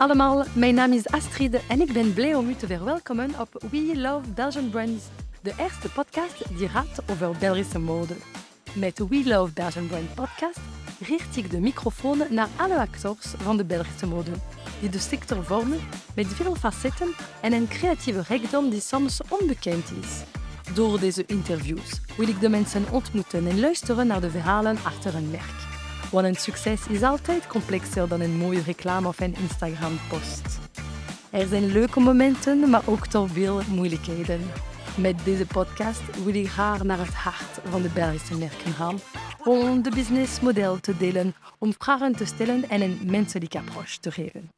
allemaal, mijn naam is Astrid en ik ben blij om u te verwelkomen op We Love Belgian Brands, de eerste podcast die gaat over Belgische mode. Met We Love Belgian Brand podcast richt ik de microfoon naar alle acteurs van de Belgische mode, die de sector vormen met veel facetten en een creatieve rijkdom die soms onbekend is. Door deze interviews wil ik de mensen ontmoeten en luisteren naar de verhalen achter een merk. Want een succes is altijd complexer dan een mooie reclame of een Instagram-post. Er zijn leuke momenten, maar ook toch veel moeilijkheden. Met deze podcast wil ik graag naar het hart van de Belgische merken gaan om de businessmodel te delen, om vragen te stellen en een menselijke approach te geven.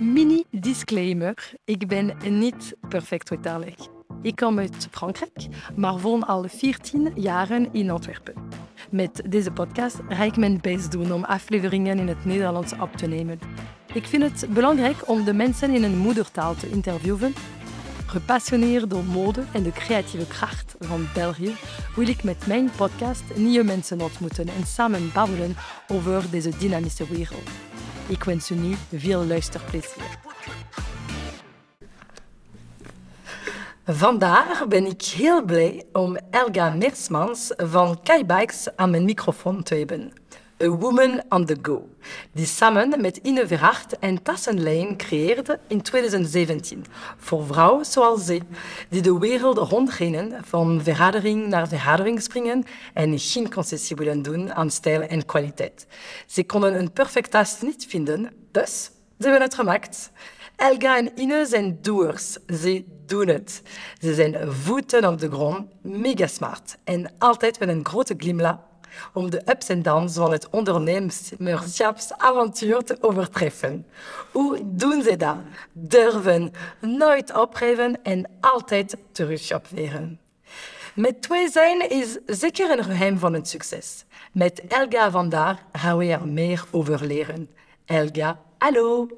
Mini disclaimer: ik ben niet perfect vertalig. Ik kom uit Frankrijk, maar woon al 14 jaren in Antwerpen. Met deze podcast ga ik mijn best doen om afleveringen in het Nederlands op te nemen. Ik vind het belangrijk om de mensen in hun moedertaal te interviewen. Gepassioneerd door mode en de creatieve kracht van België wil ik met mijn podcast nieuwe mensen ontmoeten en samen babbelen over deze dynamische wereld. Ik wens u nu veel luisterplezier. Vandaag ben ik heel blij om Elga Meersmans van Bikes aan mijn microfoon te hebben. A Woman on the Go, die samen met Ine Verhart een tassenlijn creëerde in 2017 voor vrouwen zoals zij, die de wereld rondrennen, van vergadering naar vergadering springen en geen concessie willen doen aan stijl en kwaliteit. Ze konden een perfect tas niet vinden, dus ze hebben het gemaakt. Elga en Ine zijn doers. Ze doen het. Ze zijn voeten op de grond, mega smart en altijd met een grote glimlach om de ups en downs van het ondernemerschapsavontuur te overtreffen. Hoe doen ze dat? Durven, nooit opgeven en altijd terug opweren. Met twee zijn is zeker een geheim van het succes. Met Elga vandaag gaan we er meer over leren. Elga, Hallo.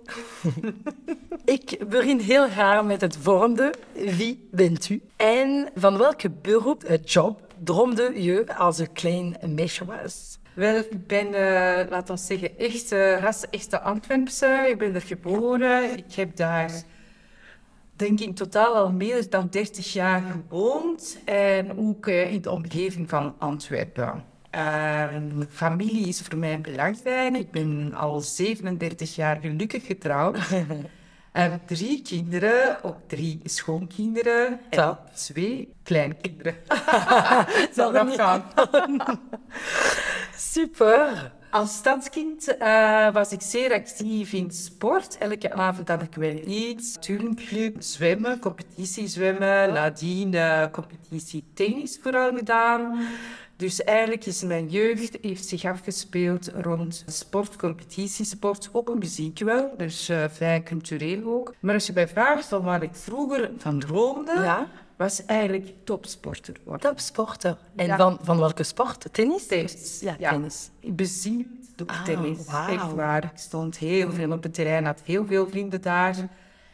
ik begin heel graag met het volgende. Wie bent u? En van welke beroep, het job, droomde je als een klein meisje was? Wel, ik ben, uh, laten we zeggen, echt uh, ras echte Antwerpse. Ik ben er geboren. Ik heb daar, denk ik, in totaal al meer dan 30 jaar gewoond. En ook in de omgeving van Antwerpen. Uh, familie is voor mij belangrijk. Ik ben al 37 jaar gelukkig getrouwd. Ik heb drie kinderen, ook drie schoonkinderen en twee kleinkinderen. Zal dat gaan? Super. Als stadskind uh, was ik zeer actief in sport. Elke avond had ik wel iets. Turnclub, zwemmen, competitie zwemmen, nadien uh, competitie tennis vooral gedaan. Dus eigenlijk is mijn jeugd heeft zich afgespeeld rond sport, competitiesport, ook muziek wel. Dus uh, vrij cultureel ook. Maar als je mij vraagt van waar ik vroeger van droomde, ja. was eigenlijk topsporter worden. Topsporter. En ja. van, van welke sport? Tennis? Tennis. Ja, ja. tennis. Bezield door ah, tennis. Wow. Echt waar. Ik stond heel veel op het terrein, had heel veel vrienden daar.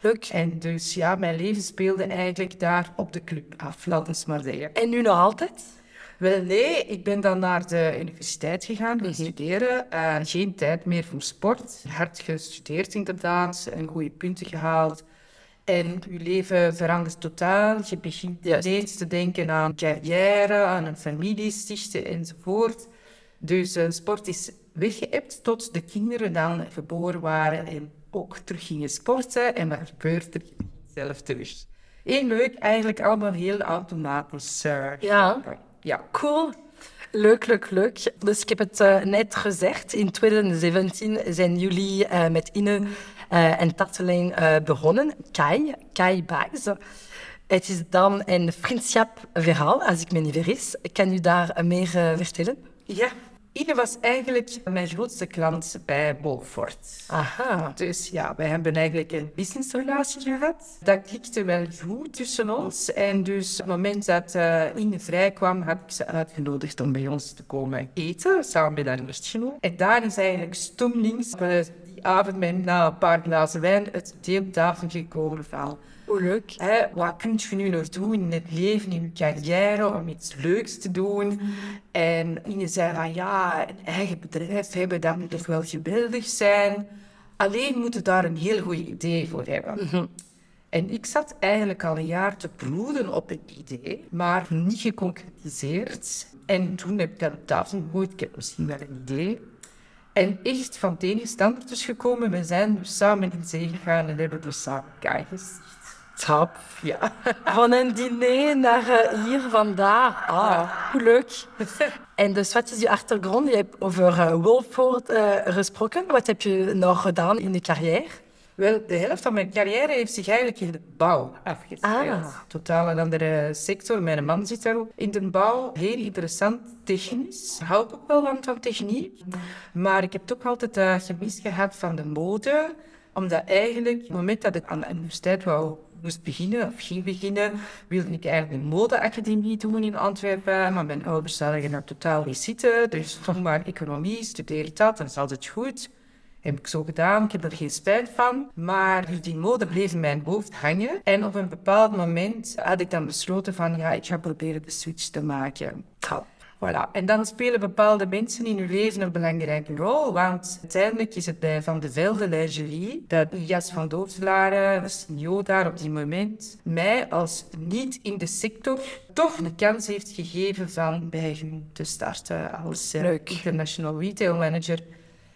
Leuk. En dus ja, mijn leven speelde eigenlijk daar op de club af, we maar zeggen. En nu nog altijd? Wel, nee, ik ben dan naar de universiteit gegaan gaan studeren. Uh, geen tijd meer voor sport. Hard gestudeerd inderdaad, en goede punten gehaald. En je leven verandert totaal. Je begint steeds te denken aan carrière, aan een familie stichten enzovoort. Dus uh, sport is weggeëpt tot de kinderen dan geboren waren en ook terug gingen sporten. En wat gebeurt er? Zelf terug. Heel leuk, eigenlijk allemaal heel automatisch. Uh, ja ja. Cool. Leuk, leuk, leuk. Dus ik heb het uh, net gezegd. In 2017 zijn jullie uh, met Ine uh, en Tartelijn begonnen. Kai, Kai Bags. Het is dan een vriendschapverhaal, als ik me niet vergis. Kan u daar meer vertellen? Ja, Ine was eigenlijk mijn grootste klant bij Bolfort. Aha. Dus ja, wij hebben eigenlijk een businessrelatie gehad. Dat klikte wel goed tussen ons. En dus op het moment dat uh, Ine vrij kwam, had ik ze uitgenodigd om bij ons te komen eten, samen met haar lustgenoot. En daar is eigenlijk stomlings die avond met na een paar glazen wijn het deeltafel gekomen van Leuk. Hè, wat kun je nu nog doen in het leven, in je carrière, om iets leuks te doen? En je zei van ja, een eigen bedrijf hebben, dat moet toch wel geweldig zijn. Alleen moeten daar een heel goed idee voor hebben. En ik zat eigenlijk al een jaar te broeden op een idee, maar niet geconcretiseerd. En toen heb ik aan tafel gegooid, ik heb misschien wel een idee. En echt van het dus gekomen. We zijn dus samen in zee gegaan en hebben dus samen kaai Top. Ja. Van een diner naar eh, hier vandaag. Ah, hoe leuk. En dus wat is je achtergrond? Je hebt over uh, Wolford gesproken. Wat heb je nog gedaan in je carrière? Wel, de helft van mijn carrière heeft zich eigenlijk in de bouw afgespeeld. Ah. Totaal een andere sector. Mijn man zit daar ook in de bouw. Heel interessant, technisch. Ik hou ook wel van, techniek. Maar ik heb ook altijd uh, gemist gehad van de mode. Omdat eigenlijk, op het moment dat ik aan de universiteit wou moest beginnen, of ging beginnen, wilde ik eigenlijk een modeacademie doen in Antwerpen. Maar mijn ouders zouden er totaal niet zitten. Dus nog maar economie, studeer dat, dan is altijd goed. Heb ik zo gedaan, ik heb er geen spijt van. Maar dus die mode bleef in mijn hoofd hangen. En op een bepaald moment had ik dan besloten van, ja, ik ga proberen de switch te maken. Voilà. En dan spelen bepaalde mensen in uw leven een belangrijke rol. Want uiteindelijk is het bij Van de Velde Lingerie dat Jas van Doorselaar, de CEO daar op die moment, mij als niet in de sector toch de kans heeft gegeven van bij hun te starten als uh, international retail manager.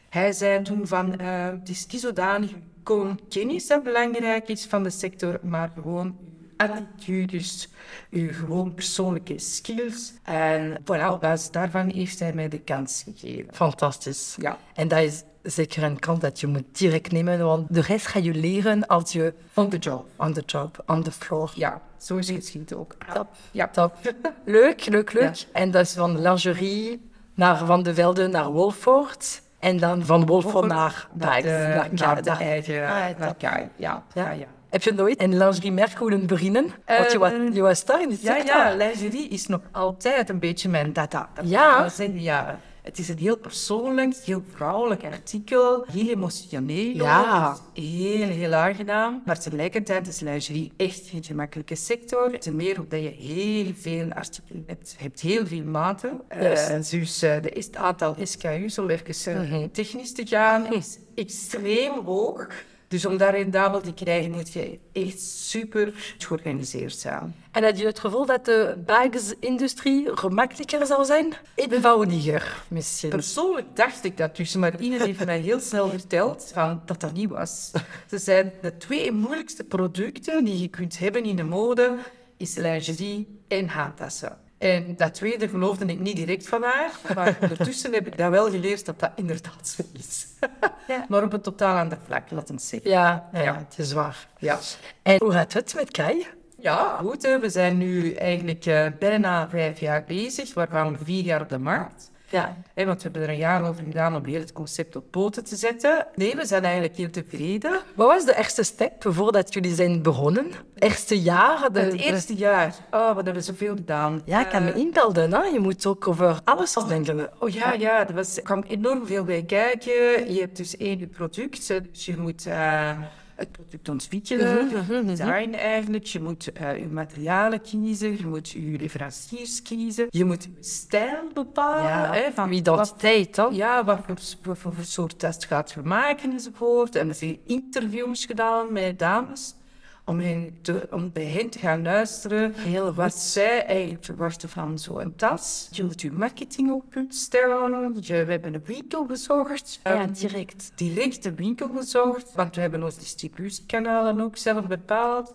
Hij zei toen van, uh, het is niet zodanig gewoon kennis dat belangrijk is van de sector, maar gewoon attitudes, uw gewoon persoonlijke skills. En voilà, op basis daarvan heeft hij mij de kans gegeven. Fantastisch. Ja. En dat is zeker een kant dat je moet direct nemen, want de rest ga je leren als je... On the job. On the job, on the floor. Ja, zo is het ook. Top. Ja. Top. leuk, leuk, leuk. Ja. En dat is van lingerie naar Van de Velde naar Wolford. En dan van Wolford naar Bags, naar, naar, de eigen, Ah, naar ja, ja. Heb je nooit een lingeriemerk willen beginnen? Want je was, je was daar in de Ja, sector. ja, lingerie is nog altijd een beetje mijn data. Dat Ja. ja. Het is een heel persoonlijk, heel vrouwelijk artikel. Heel emotioneel. Ja. Het Heel, heel aangenaam. Maar tegelijkertijd is lingerie echt geen gemakkelijke sector. Ten meer omdat je heel veel artikelen hebt. Je hebt heel veel maten. Juist. Eh, dus uh, de eerste aantal SKU's, om even uh, technisch te gaan, is extreem hoog. Dus om daar rendabel te krijgen, moet je echt super georganiseerd zijn. En had je het gevoel dat de bagsindustrie gemakkelijker zou zijn? Eenvoudiger, misschien. Persoonlijk dacht ik dat dus, maar Ine heeft mij heel snel verteld van, dat dat niet was. Ze zijn de twee moeilijkste producten die je kunt hebben in de mode, is lingerie en handtassen. En dat tweede geloofde ik niet direct van haar, maar ondertussen heb ik dat wel geleerd dat dat inderdaad zo is. Ja. Maar op een totaal ander vlak, laten we zeggen. Ja, ja, het is waar. Ja. En hoe gaat het met Kai? Ja, goed. Hè. We zijn nu eigenlijk eh, bijna vijf jaar bezig, waarvan vier jaar op de markt. Ja. Want we hebben er een jaar over gedaan om heel het concept op poten te zetten. Nee, we zijn eigenlijk heel tevreden. Wat was de eerste stap voordat jullie zijn begonnen? Eerste jaar? De, Het eerste jaar, oh, wat hebben we zoveel gedaan. Ja, ik kan me Eh, inbeelden. Hè? Je moet ook over alles denken. Oh ja, ja, er was, kwam enorm veel bij kijken. Je hebt dus één product, dus je moet eh, het product ontwikkelen, Mhm, mhm, mhm. design eigenlijk. Je moet eh, je materialen kiezen, je moet je leveranciers kiezen. Je moet je stijl bepalen. Ja, hè, van wie identiteit, hè? Ja, wat voor, wat voor soort test gaat je maken enzovoort. En er zijn interviews gedaan met dames. Om, hen te, om bij hen te gaan luisteren Heel wat zij eigenlijk verwachten van zo'n tas. Je moet je marketing op punt stellen. Je, we hebben een winkel gezocht. Ja, Ehm, direct. direct een winkel gezocht, want we hebben onze distributiekanalen ook zelf bepaald.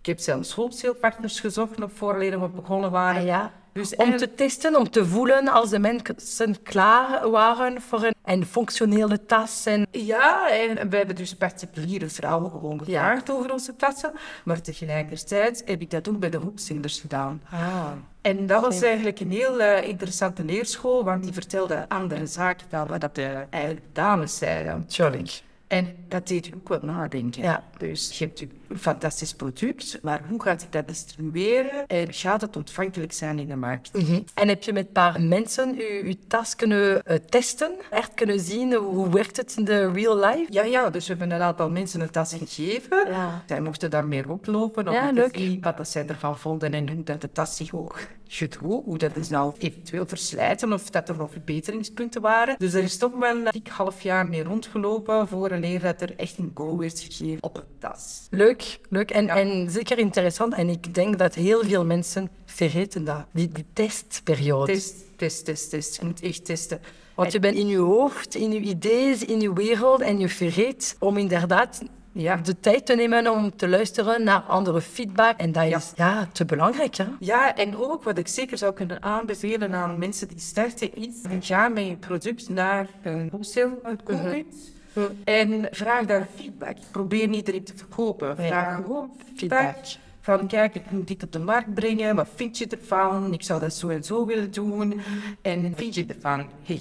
Ik heb zelfs wholesale-partners gezocht nog voorleden we begonnen waren. Ah, ja. Dus Om te testen, om te voelen als de mensen klaar waren voor een, een functionele tas. En... Ja, en we hebben dus particuliere vrouwen gewoon gevraagd over onze tassen. Maar tegelijkertijd heb ik dat ook bij de hoekzenders gedaan. Ah. En dat was eigenlijk een heel eh, interessante leerschool, want die vertelde andere zaken dan wat de eigenlijk dames zeiden. Tuurlijk. En dat deed je ook wel nadenken. Ja. Dus je hebt een fantastisch product, maar hoe gaat ik dat distribueren? En gaat het ontvankelijk zijn in de markt? Mhm. En heb je met een paar mensen je, je tas kunnen eh, testen? Echt kunnen zien hoe werkt het in de real life? Ja, ja, dus we hebben een aantal mensen een tas gegeven. Ja. Zij mochten daarmee rondlopen om Ja, te leuk. zien wat dat zij ervan vonden en hoe dat de tas zich ook gedoe, hoe dat is nou eventueel verslijten of dat er nog verbeteringspunten waren. Dus er is toch wel een dik half jaar mee rondgelopen voor een leer dat er echt een go werd gegeven op een tas. Leuk, leuk. En, en zeker interessant. En ik denk dat heel veel mensen vergeten dat, die, die testperiode. Test, test, test, test. Je moet echt testen. Want je bent in je hoofd, in je ideeën, in je wereld en je vergeet om inderdaad ja, de tijd te nemen om te luisteren naar andere feedback. En dat is ja, te belangrijk. Hè? Ja, en ook wat ik zeker zou kunnen aanbevelen aan mensen die starten is, ga met je product naar een wholesale concurrent. En vraag daar feedback. Probeer niet direct te verkopen. Vraag gewoon feedback. Van kijk, ik moet dit op de markt brengen. Wat vind je ervan? Ik zou dat zo en zo willen doen. En vind je ervan? Hey,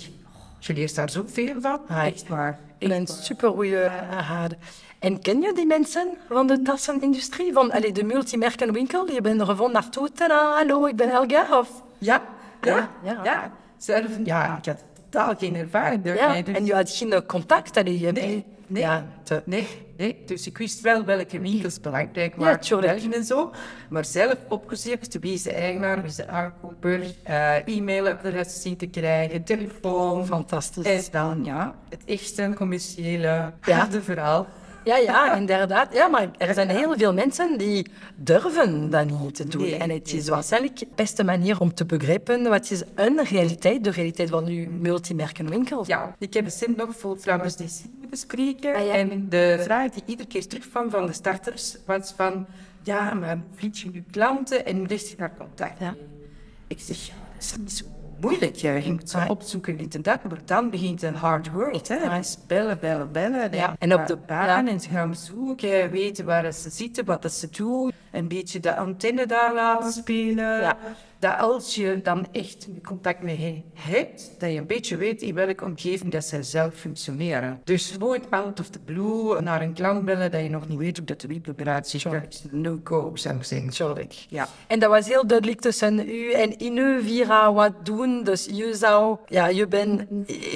je leert daar zoveel van. Echt waar. Ik ben super goede aanrader. En ken je die mensen van de tassenindustrie? Van allee, de multimerkenwinkel? Je bent er gewoon naartoe. Tada, hallo, ik ben Helga. Of... Ja, ja, ja. ja. Zelf, ja, ik had totaal geen ervaring. Ja, dus... En je had geen contact? Allee, je... Nee, nee, ja, te... nee, nee. Dus ik wist wel welke winkels belangrijk waren ja, België en zo. Maar zelf opgezocht wie is de eigenaar, wie is de aankoper, uh, e-mailadres zien te krijgen, telefoon. Fantastisch. En dan, ja, het echte commerciële ja. verhaal. Ja, ja, inderdaad. Ja, maar er zijn heel veel mensen die durven dat niet te doen. en het is waarschijnlijk de beste manier om te begrijpen wat is een realiteit, de realiteit van uw multimerkenwinkel. Ja, ik heb recent nog voor Flammers DC bespreken. Ah, ja. En de vraag die iedere keer terugkwam van de starters was van... Ja, maar vind je nu klanten en ligt je naar contact? Ja. Ik zeg, ja, dat is niet zo moeilijk. Je moet zo opzoeken, dit en dat. Maar dan begint een hard work. Hè. Bellen, bellen, bellen. Ja. En op de baan en ze gaan zoeken, weten waar ze zitten, wat ze doen. Een beetje de antenne daar laten spelen. Ja. Dat als je dan echt contact met hen hebt, dat je een beetje weet in welke omgeving dat zij zelf functioneren. Dus nooit out of the blue naar een klant bellen dat je nog niet weet hoe dat de wieloperatie gaat. No-go, zou ik zeggen. Sorry. Ja. En dat was heel duidelijk tussen u en Inuvira wat doen. Dus je zou, ja, je bent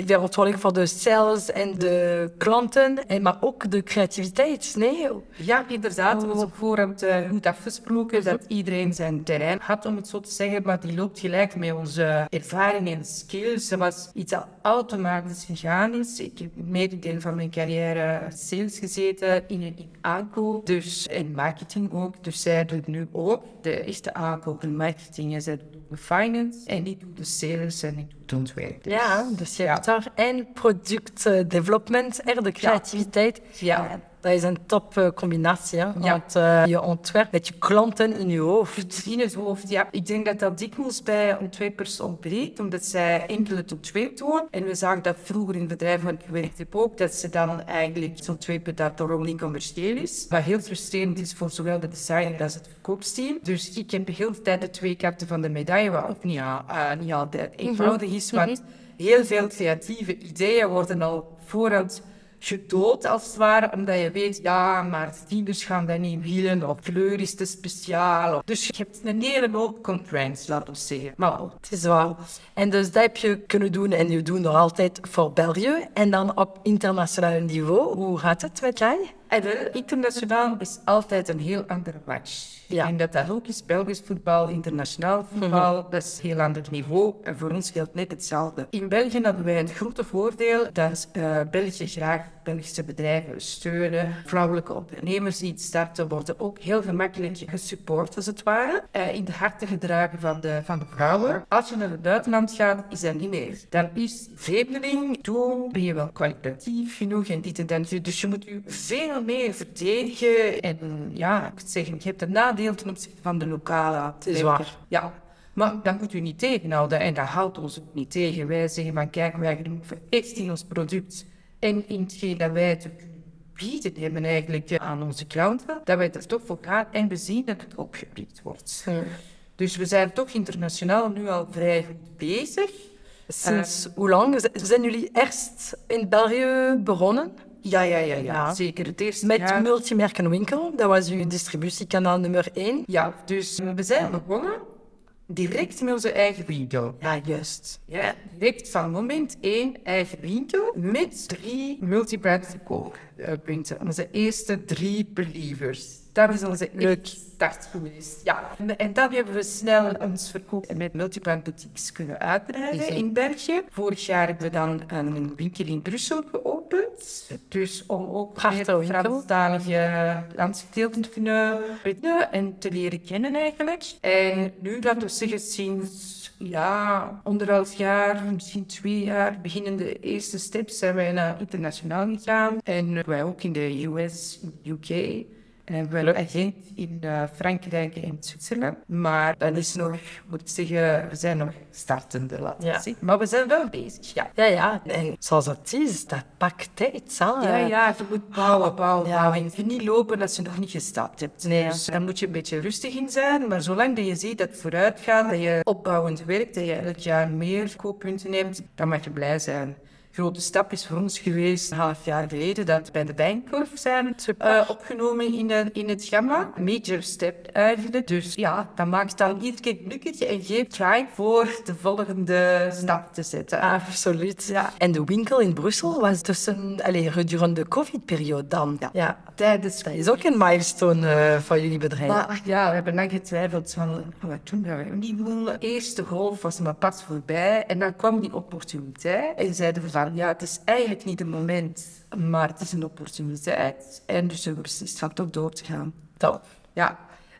verantwoordelijk voor de sales en de klanten, en, maar ook de creativiteit, nee? Ja, inderdaad. We hebben op voorhand uh, goed afgesproken dat iedereen zijn terrein had, om het zo te zeggen, maar die loopt gelijk met onze ervaring en skills. Dat was iets dat automatisch gegaan is. Ik heb meerdere van mijn carrière sales gezeten, in, in aankoop, dus in marketing ook. Dus zij doet nu ook de eerste aankoop en marketing en zij doet de finance en ik doe de sales en ik doe het ontwerp. Dus, ja, dus je hebt daar en productdevelopment en de creativiteit. ja. Dat is een top uh, combinatie. Hè? Want uh, je ontwerpt met je klanten in je hoofd. In het hoofd, ja. Ik denk dat dat dikwijls bij ontwerpers ontbreekt, omdat zij enkel het ontwerp doen. En we zagen dat vroeger in bedrijven waar ik gewerkt heb ook, dat ze dan eigenlijk het ontwerpen dat toch niet commercieel is. Wat heel frustrerend is voor zowel de designer als het verkoopsteam. Dus ik heb heel de tijd de twee kanten van de medaille, wat ook niet, uh, niet altijd eenvoudig is, want mhm. heel veel creatieve ideeën worden al vooruit gedood als het ware, omdat je weet, ja, maar tieners gaan dat niet willen, of kleur is te speciaal. Dus je hebt een hele hoop constraints, laten we zeggen. Maar het is waar. En dus dat heb je kunnen doen en je doet nog altijd voor België. En dan op internationaal niveau, hoe gaat het met jij? Internationaal is altijd een heel andere match. Ja. En dat dat ook is Belgisch voetbal, internationaal voetbal, mhm. dat is een heel ander niveau. En voor ons geldt net hetzelfde. In België hebben wij een grote voordeel dat uh, België graag Belgische bedrijven steunen. Vrouwelijke ondernemers die starten worden ook heel gemakkelijk gesupport, als het ware. Uh, in de harten gedragen van de, van de vrouwen. Als je naar het buitenland gaat, is dat niet meer. Dan is vreemdeling, toen ben je wel kwalitatief genoeg en dit en dat. Dus je moet je veel meer verdedigen. En ja, ik zeggen, je hebt een nadeel ten opzichte van de lokale. Het is waar. Ja. Maar dat moet u niet tegenhouden en dat houdt ons ook niet tegen. Wij zeggen van kijk, wij geloven echt in ons product en in hetgeen dat wij te bieden hebben eigenlijk aan onze klanten, dat wij er toch voor gaan en we zien dat het opgepikt wordt. Dus we zijn toch internationaal nu al vrij goed bezig. Sinds hoe lang? Zijn jullie eerst in België begonnen? Ja, ja, ja, ja. zeker. Het eerste Met jaar... multimerkenwinkel, dat was uw distributiekanaal nummer één. Ja, dus we zijn begonnen direct met onze eigen winkel. Ja, juist. Ja, direct van moment één eigen winkel met drie multibrand verkooppunten. Onze eerste drie believers. Dat is onze leuk start geweest. Ja. En, en dan hebben we snel ons verkoop met multibrand boutiques kunnen uitbreiden in België. Vorig jaar hebben we dan een winkel in Brussel geopend. Dus om ook meer Franstalige landsgedeelten te kunnen vinden en te leren kennen eigenlijk. En nu, laten we zeggen, sinds ja, anderhalf jaar, misschien twee jaar, beginnen de eerste steps zijn wij naar internationaal gegaan. En wij ook in de US, UK. En hebben we een agent in uh, Frankrijk en Zwitserland. Maar dat is nog, moet ik zeggen, we zijn nog startende, laten Ja. zien. Maar we zijn wel bezig, ja. Ja, ja. En zoals het is, dat pakt tijd. Hè? Ja, ja, je moet bouwen, bouwen, Ja. bouwen. Je kunt niet lopen als je nog niet gestart hebt. Nee. Dus daar moet je een beetje rustig in zijn. Maar zolang dat je ziet dat het vooruit gaat, dat je opbouwend werkt, dat je elk jaar meer kooppunten hebt, dan mag je blij zijn. Grote stap is voor ons geweest, een half jaar geleden, dat we bij de Bijenkorf zijn eh, opgenomen in, de, in het gamma. Major step eigenlijk. Dus ja, dat maakt dan iedere keer gelukkig en geeft try voor de volgende stap te zetten. Absoluut. Ja. En de winkel in Brussel was tussen, allez, gedurende de COVID-periode dan. Ja. Tijdens Dat is ook een milestone eh, van jullie bedrijf. Maar ja, we hebben lang getwijfeld van, wat doen we? De eerste golf was maar pas voorbij en dan kwam die opportuniteit. En zeiden we van, ja, het is eigenlijk niet het moment, maar het is een opportuniteit. En dus hebben we beslist van toch door te gaan. Top. Ja,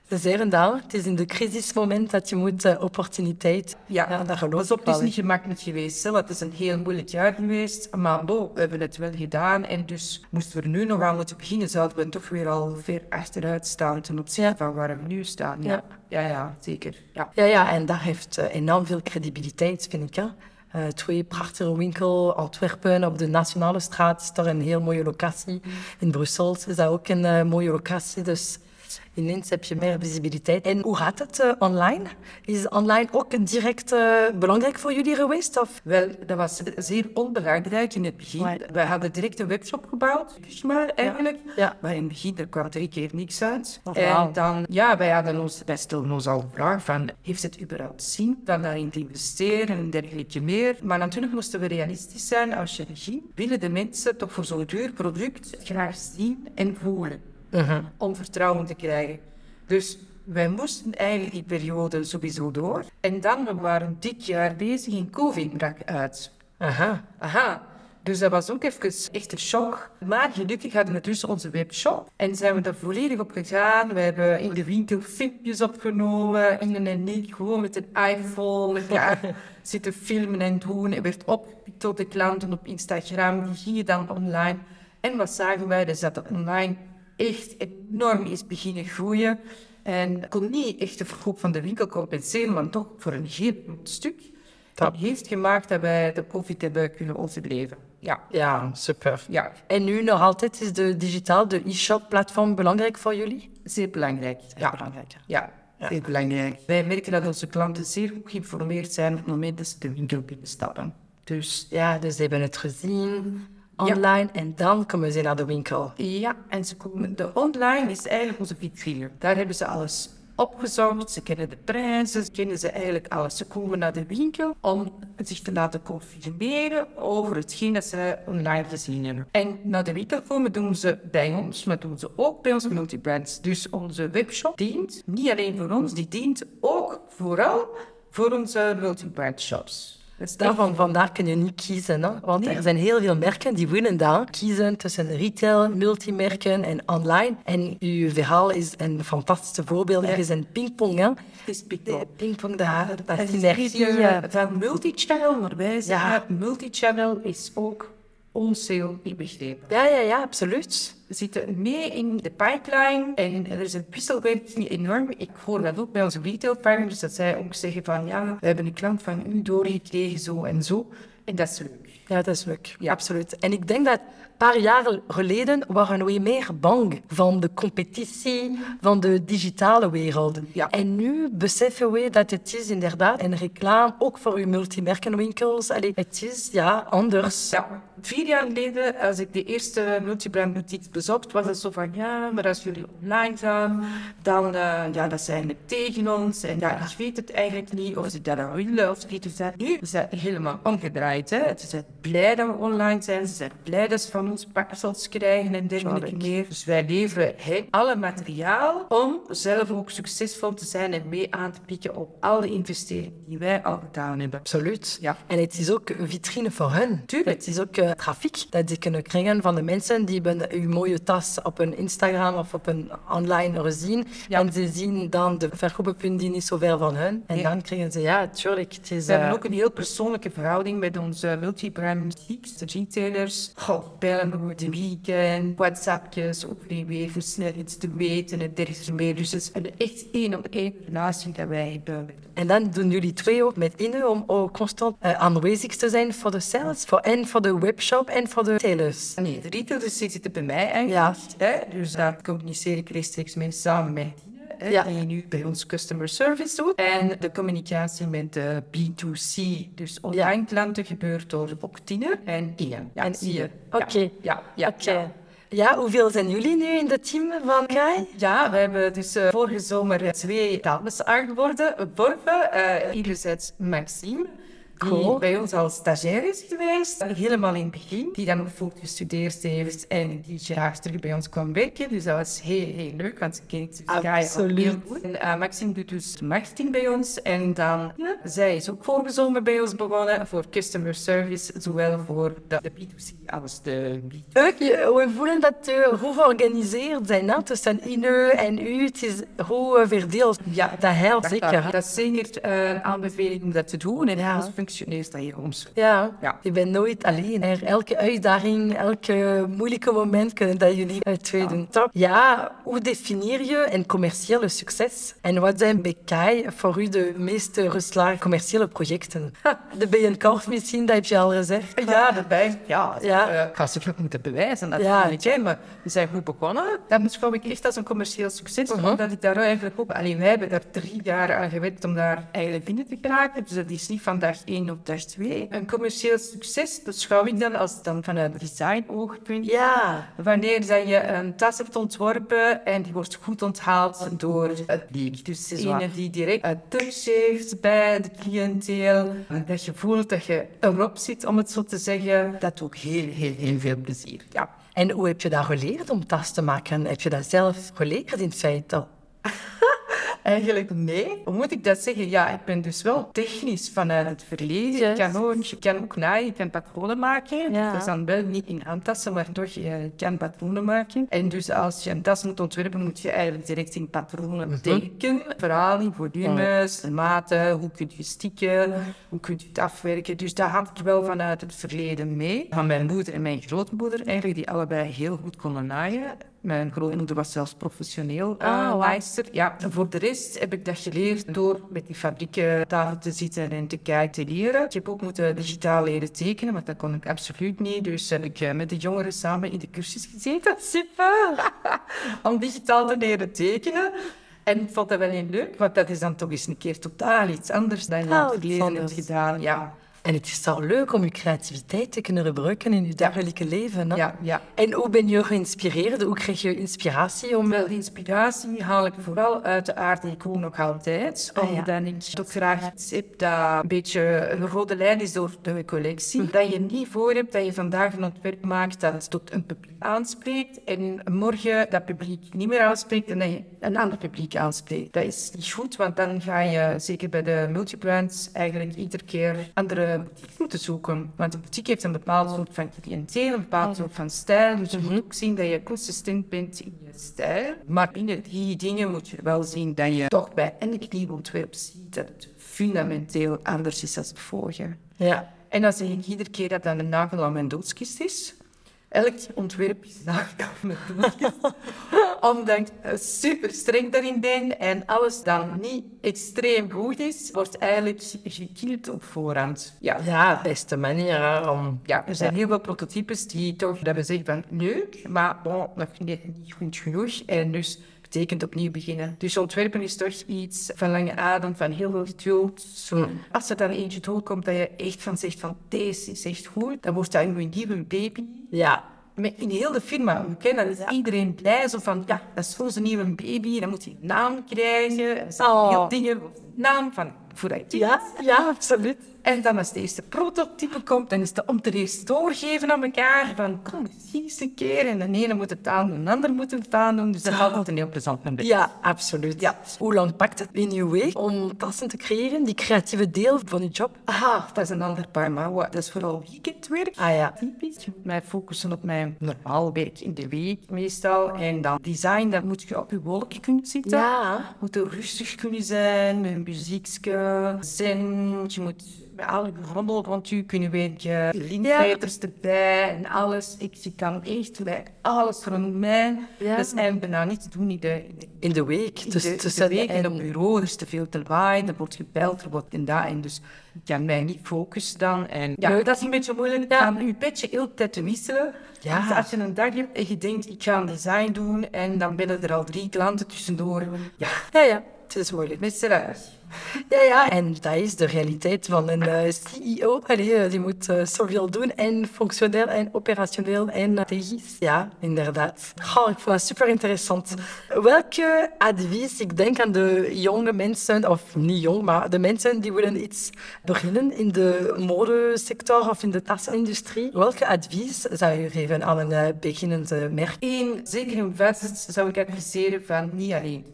Ze zeggen dan, het is in de crisismoment dat je moet uh, opportuniteit. ja. Ja, dat geloof ik het is niet gemakkelijk geweest, hè, want het is een heel moeilijk jaar geweest. Maar bo, we hebben het wel gedaan en dus moesten we er nu nog aan moeten beginnen, zouden we toch weer al ver achteruit staan ten opzichte Ja. van waar we nu staan. Ja, ja, ja, zeker. Ja. Ja, ja, en dat heeft eh, enorm veel credibiliteit, vind ik. Hè? Eh, twee prachtige winkel, Antwerpen op de Nationale Straat is daar een heel mooie locatie. In Brussel is dat ook een eh, mooie locatie, dus ineens heb je meer visibiliteit. En hoe gaat het eh, online? Is online ook direct eh, belangrijk voor jullie geweest? Of? Wel, dat was zeer onbelangrijk in het begin. We hadden direct een webshop gebouwd, dus maar eigenlijk. Ja. Maar in het begin, er kwam drie keer niks uit. Oh, en dan, ja, wij hadden ons, wij stelden ons al de vraag van, heeft het überhaupt zin dan daarin te investeren en dergelijke meer? Maar natuurlijk moesten we realistisch zijn. Als je begint, willen de mensen toch voor zo'n duur product graag zien en voelen. Om vertrouwen te krijgen. Dus wij moesten eigenlijk die periode sowieso door. En dan, we waren dit jaar bezig en COVID brak uit. Aha. Aha. Dus dat was ook even echt een shock. Maar gelukkig hadden we dus onze webshop. En zijn we er volledig op gegaan. We hebben in de winkel filmpjes opgenomen. In en ik gewoon met een iPhone. Ja, zitten filmen en doen. Het werd opgepikt door de klanten op Instagram. Die gingen dan online. En wat zagen wij? Dat het online echt enorm is beginnen groeien. En kon niet echt de verkoop van de winkel compenseren, maar toch voor een heel groot stuk. Dat heeft gemaakt dat wij de COVID hebben kunnen overleven. Ja, Ja, super. ja En nu nog altijd is de digitaal, de e-shop platform belangrijk voor jullie? zeer belangrijk. Ja, belangrijk. ja. zeer belangrijk. Wij merken dat onze klanten zeer goed geïnformeerd zijn op het moment dat ze de winkel binnenstappen. Dus Ja, dus ze hebben het gezien online en dan komen ze naar de winkel. ja, en ze komen, de online is eigenlijk onze vitrine. Daar hebben ze alles opgezocht, ze kennen de prijzen, ze kennen ze eigenlijk alles. Ze komen naar de winkel om zich te laten confirmeren over hetgeen dat ze online gezien hebben. En naar de winkel komen doen ze bij ons, maar doen ze ook bij onze multibrands. Dus onze webshop dient niet alleen voor ons, die dient ook vooral voor onze multibrand shops. Dus Daarvan vandaar kun je niet kiezen, hè? want er zijn heel veel merken die willen daar kiezen tussen retail, multimerken en online. En uw verhaal is een fantastische voorbeeld. Er is een pingpong, hè? Het is pingpong. Pingpong, daar, dat is synergie. eh, van multichannel, maar wij zeggen, Ja. multichannel is ook ons heel niet begrepen. Ja, ja, ja, absoluut. We zitten mee in de pipeline en er is een wisselwerking enorm. Ik hoor dat ook bij onze retailpartners, dat zij ook zeggen van ja, we hebben een klant van u doorgekregen, zo en zo. En dat is leuk. Ja, dat is leuk. Ja. Absoluut. En ik denk dat een paar jaar geleden waren we meer bang van de competitie van de digitale wereld. Ja. En nu beseffen we dat het is inderdaad een reclame, ook voor uw multimerkenwinkels. Allee, het is ja, anders. Ja, vier jaar geleden, als ik de eerste multibrand bezocht, was het zo van ja, maar als jullie online gaan, dan uh, ja, dat zijn het tegen ons. En ja, ik weet het eigenlijk niet of ze dat dan willen of niet. Dus dat, nu is dat helemaal omgedraaid. Hè. Ze zijn blij dat we online zijn, ze zijn blij dat ze van ons parcels krijgen en dergelijke meer. Dus wij leveren hen alle materiaal om zelf ook succesvol te zijn en mee aan te pikken op alle investeringen die wij al gedaan hebben. Absoluut. Ja. En het is ook een vitrine voor hen. Tuurlijk. Het is ook uh, trafiek dat ze kunnen krijgen van de mensen die hebben uw mooie tas op een Instagram of op een online gezien. Ja. En ze zien dan de verkooppunt die niet zo ver van hun. En Ja. dan krijgen ze, ja, tuurlijk. Het is, We hebben eh, ook een heel persoonlijke verhouding met onze multi-brand boutiques, de retailers. Goh, bellen over de weekend, whatsappjes, ook die weer snel iets te weten en dergelijke meer. Dus het is een echt één op één relatie dat wij hebben. En dan doen jullie twee ook met Inne om ook constant uh, aanwezig te zijn voor de sales, voor, en voor de webshop en voor de retailers. Nee, de retailers zitten bij mij eigenlijk. Hè? Dus daar communiceer ik rechtstreeks mee samen met Hè, Ja. die nu bij ons customer service doet. En de communicatie met de B2C, dus online klanten, gebeurt door Octine en Ian. Ja, En zie je. Ian. Ja. Oké. Ja, ja, Oké. ja. Ja, hoeveel zijn jullie nu in het team van Kai? Ja, we hebben dus eh, vorige zomer twee dames aangeboden. Borbe, uh, enerzijds Maxime, die Cool. bij ons als stagiair is geweest, helemaal in het begin, die dan ook voortgestudeerd heeft en die graag terug bij ons kwam werken. Dus dat was heel, heel leuk, want ze kent Absoluut. heel goed. En uh, Maxime doet dus marketing bij ons en dan, ja, zij is ook vorige zomer bij ons begonnen voor customer service, zowel voor de, de B2C als de B2B. Leuk, je- we voelen dat uh, goed georganiseerd zijn hè, tussen Ine en u. Het is goed uh, verdeeld. Ja, dat helpt Dat, zeker. dat, dat is zeker eh, een aanbeveling om dat te doen. En Ja. Functioneert dat hier ons. Ja, Ja. je bent nooit alleen. Er, elke uitdaging, elke moeilijke moment kunnen dat jullie uit twee doen. Top. Ja, hoe definieer je een commerciële succes? En wat zijn bij Kai voor u de meest geslaagde commerciële projecten? De Bijenkorf misschien, dat heb je al gezegd. Ja, daarbij. Ja, Ja. ja. ik ga ze moeten bewijzen. Dat Ja. niet, hè, maar we zijn goed begonnen. Dat beschouw ik echt als een commercieel succes. Mhm. Omdat ik daar eigenlijk ook... Alleen wij hebben daar drie jaar aan gewerkt om daar eigenlijk binnen te geraken. Dus dat is niet van dag één op dag twee. Een commercieel succes beschouw ik dan als dan vanuit design-oogpunt. Ja, Wanneer dat je een tas hebt ontworpen en die wordt goed onthaald door het publiek. Dus degene die direct een touch heeft bij de cliënteel. Dat je voelt dat je erop zit, om het zo te zeggen. Dat doet ook heel, heel, heel veel plezier. Ja. En hoe heb je dat geleerd om tas te maken? Heb je dat zelf geleerd in feite? Eigenlijk nee. Hoe moet ik dat zeggen? Ja, ik ben dus wel technisch vanuit het verleden. Ik kan ook, ik kan ook naaien, ik kan patronen maken. Ja. Dat is dan wel niet in handtassen, maar toch, je kan patronen maken. En dus als je een tas moet ontwerpen, moet je eigenlijk direct in patronen denken. Verhaling, volumes, maten, hoe kun je stikken, hoe kun je het afwerken. Dus dat had ik wel vanuit het verleden mee. Van mijn moeder en mijn grootmoeder eigenlijk, die allebei heel goed konden naaien. Mijn grootmoeder was zelfs professioneel Ah, naaister. Ja, en voor de rest heb ik dat geleerd door met die fabrieken tafel te zitten en te kijken te leren. Ik heb ook moeten digitaal leren tekenen, want dat kon ik absoluut niet. Dus heb ik eh, met de jongeren samen in de cursus gezeten. Super! Om digitaal te leren tekenen. En ik vond dat wel heel leuk, want dat is dan toch eens een keer totaal iets anders dan je Oh, hebt anders. gedaan. Ja, En het is zo leuk om je creativiteit te kunnen gebruiken in je dagelijke leven. Hè? ja, ja. En hoe ben je geïnspireerd? Hoe krijg je inspiratie om... Wel, inspiratie haal ik vooral uit de aard die ik woon nog altijd. Ah, ja. Omdat ik toch graag iets heb dat een beetje een rode lijn is door de collectie. Dat je niet voor hebt dat je vandaag een ontwerp maakt dat tot een publiek aanspreekt. En morgen dat publiek niet meer aanspreekt en dat je een ander publiek aanspreekt. Dat is niet goed, want dan ga je, zeker bij de multibrands, eigenlijk iedere keer andere boutique moeten zoeken. Want de boutique heeft een bepaald soort van cliënteel, een bepaald soort van stijl. Dus je moet ook zien dat je consistent bent in je stijl. Maar binnen die dingen moet je wel zien dat je toch bij elk nieuw ontwerp ziet dat het fundamenteel anders is dan het vorige. Ja. En dan zeg ik iedere keer dat dat een nagel aan mijn doodskist is. Elk ontwerp is een nagel aan mijn doodskist. Omdat ik eh, super streng daarin ben en alles dan niet extreem goed is, wordt eigenlijk gekild op voorhand. Ja. Ja, beste manier hè, om... Ja, er zijn heel veel prototypes die toch dat we zeggen van leuk, maar bon, nog niet, niet goed genoeg. En dus betekent opnieuw beginnen. Dus ontwerpen is toch iets van lange adem, van heel veel geduld. Zo, Als er dan eentje doorkomt dat je echt van zegt van deze is echt goed, dan wordt dat een nieuwe baby. Ja. In heel de firma, we kennen dat is iedereen blij. Zo van, ja, dat is onze nieuwe baby, dan moet hij een naam krijgen. Er zijn Oh. heel dingen, naam van vooruit. Ja, ja, absoluut. En dan als de eerste prototype komt, dan is het om te eens doorgeven aan elkaar. Van, kom, eens een keer. En de ene moet het aan doen, de ander moet het aan doen. Dus dat gaat altijd een heel plezant moment. Ja, absoluut. Ja. Hoe lang pakt het in je week om tassen te creëren, die creatieve deel van je job? Aha, dat is een ander paar mouwen. Dat is vooral weekendwerk. Ah ja. Typisch. Mij focussen op mijn normaal werk in de week meestal. En dan design, dat moet je op je wolkje kunnen zitten. Ja. moet er rustig kunnen zijn, met een muziekje, zen. Je moet met alle rommel rond je kunnen werken. Lintleiders erbij en alles. Ik, je kan echt bij alles rond mij. Ja. Dat is eigenlijk bijna niet te doen in de, In de week. in Dus de, tussen de week en op bureau. Er is te veel te lawaai, er wordt gebeld, er wordt en dat. En dus ik kan mij niet focussen dan. En ja, dat is een beetje moeilijk. Ja. Om je petje heel tijd te wisselen. Ja. Dus als je een dag hebt en je denkt, ik ga een design doen. En dan binnen er al drie klanten tussendoor. Ja, Ja, ja. Het is moeilijk. met. Ja, ja. En dat is de realiteit van een eh, CEO. Allee, eh, die moet eh, zoveel doen. En functioneel en operationeel en strategisch. Ja, inderdaad. Goh, ik vond dat super interessant. Welke advies, ik denk aan de jonge mensen, of niet jong, maar de mensen die willen iets beginnen in de modesector of in de tassenindustrie. Welke advies zou je geven aan een beginnende merk? Eén, zeker en vast zou ik adviseren van niet alleen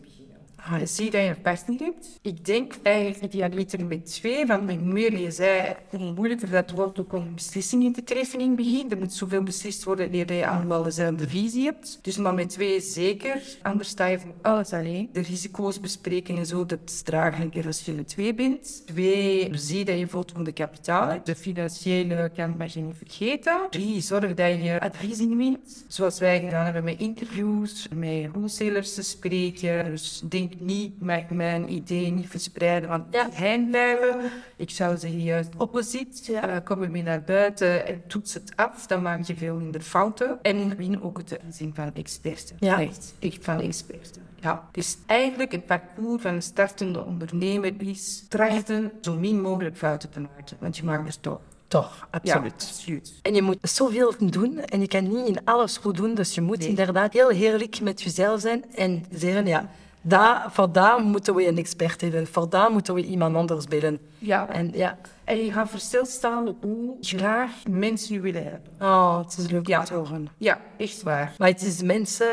Je ziet dat je pas niet hebt. Ik denk eigenlijk idealiter met twee, van hoe meer je zei, hoe moeilijker dat wordt ook om beslissingen te treffen in het begin. Er moet zoveel beslist worden eer je allemaal dezelfde visie hebt. Dus maar met twee zeker, anders sta je voor alles alleen. De risico's bespreken en zo, dat is draaglijker als je met twee bent. Twee, zie dat je voldoende kapitaal hebt. De financiële kant mag je niet vergeten. Drie, zorg dat je advies inwint. Zoals wij gedaan hebben met interviews, met wholesalers te spreken. Dus niet, mag mijn idee niet verspreiden, want Ja. geheim blijven. Ik zou zeggen juist opposite. Ja. Eh, kom ermee naar buiten en toets het af. Dan maak je veel minder fouten. En win ook het aanzien van experten. Ja. Echt, echt van experten. Ja. Dus eigenlijk het parcours van een startende ondernemer is trachten zo min mogelijk fouten te maken. Want je maakt er toch. Toch, Ja, absoluut. absoluut. En je moet zoveel doen en je kan niet in alles goed doen. Dus je moet inderdaad heel heerlijk met jezelf zijn en zeggen, ja, daar, voor daar moeten we een expert hebben. Voor daar moeten we iemand anders bellen. Ja. En ja, En je gaat versteld staan hoe graag mensen je willen hebben. oh, het is leuk Ja. te horen. Ja, echt waar. Maar het is mensen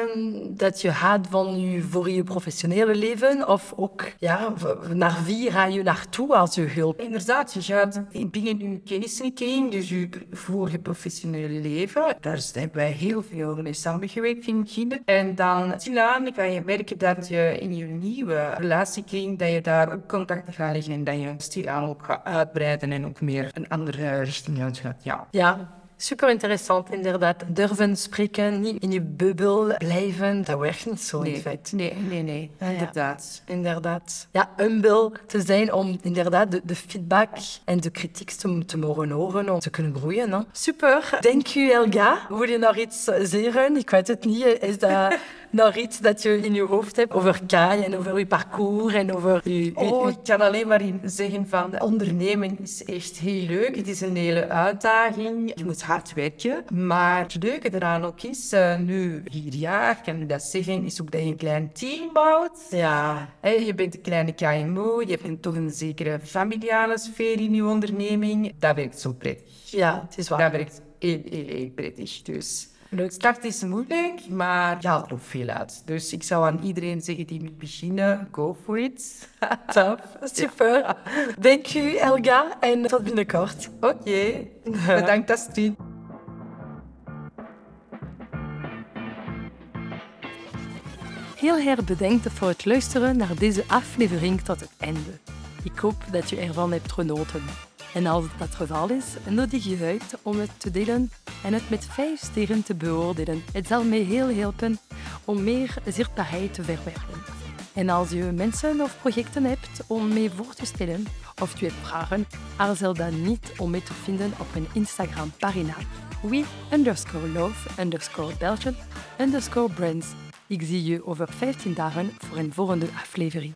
dat je haat van je, voor je professionele leven of ook ja, naar wie ga je naartoe als je hulp? Inderdaad, je gaat binnen je kennissenkring, dus je vorige professionele leven, daar hebben wij heel veel mee samengewerkt in begin. En dan stilaan ga je merken dat je in je nieuwe relatiekring, dat je daar ook contacten gaat leggen en dat je stilaan ook gaat uitbreiden en ook meer een andere richting uit gaat. Ja. Ja, super interessant inderdaad. Durven spreken, niet in je bubbel blijven, dat werkt niet zo in Nee, feite. nee, nee, nee, ja. inderdaad. Inderdaad. Ja, humble te zijn om inderdaad de, de feedback en de kritiek te, te mogen horen om te kunnen groeien. Hè? Super. Dank u, Elga. Wil je nog iets zeggen? Ik weet het niet. Is dat nog iets dat je in je hoofd hebt over Kai en over je parcours en over je... Oh, ik kan alleen maar in zeggen van ondernemen is echt heel leuk. Het is een hele uitdaging. Je moet hard werken. Maar het leuke eraan ook is, eh, nu vier jaar, kan ik dat zeggen, is ook dat je een klein team bouwt. Ja, je bent een kleine KMO, je hebt toch een zekere familiale sfeer in je onderneming. Dat werkt zo prettig. ja, het is waar. Dat werkt heel, heel, heel prettig. Dus leuk. Start is moeilijk, maar je haalt ook veel uit. Dus ik zou aan iedereen zeggen die moet beginnen, go for it. Top. Super. Dank u, Elga. En tot binnenkort. Oké, bedankt Astrid. Heel erg bedankt voor het luisteren naar deze aflevering tot het einde. Ik hoop dat je ervan hebt genoten. En als dat het geval is, nodig je uit om het te delen en het met vijf sterren te beoordelen. Het zal mij heel helpen om meer zichtbaarheid te verwerven. En als je mensen of projecten hebt om mee voor te stellen of je hebt vragen, aarzel dan niet om mee te vinden op mijn Instagram-pagina we underscore love underscore underscore brands. Ik zie je over 15 dagen voor een volgende aflevering.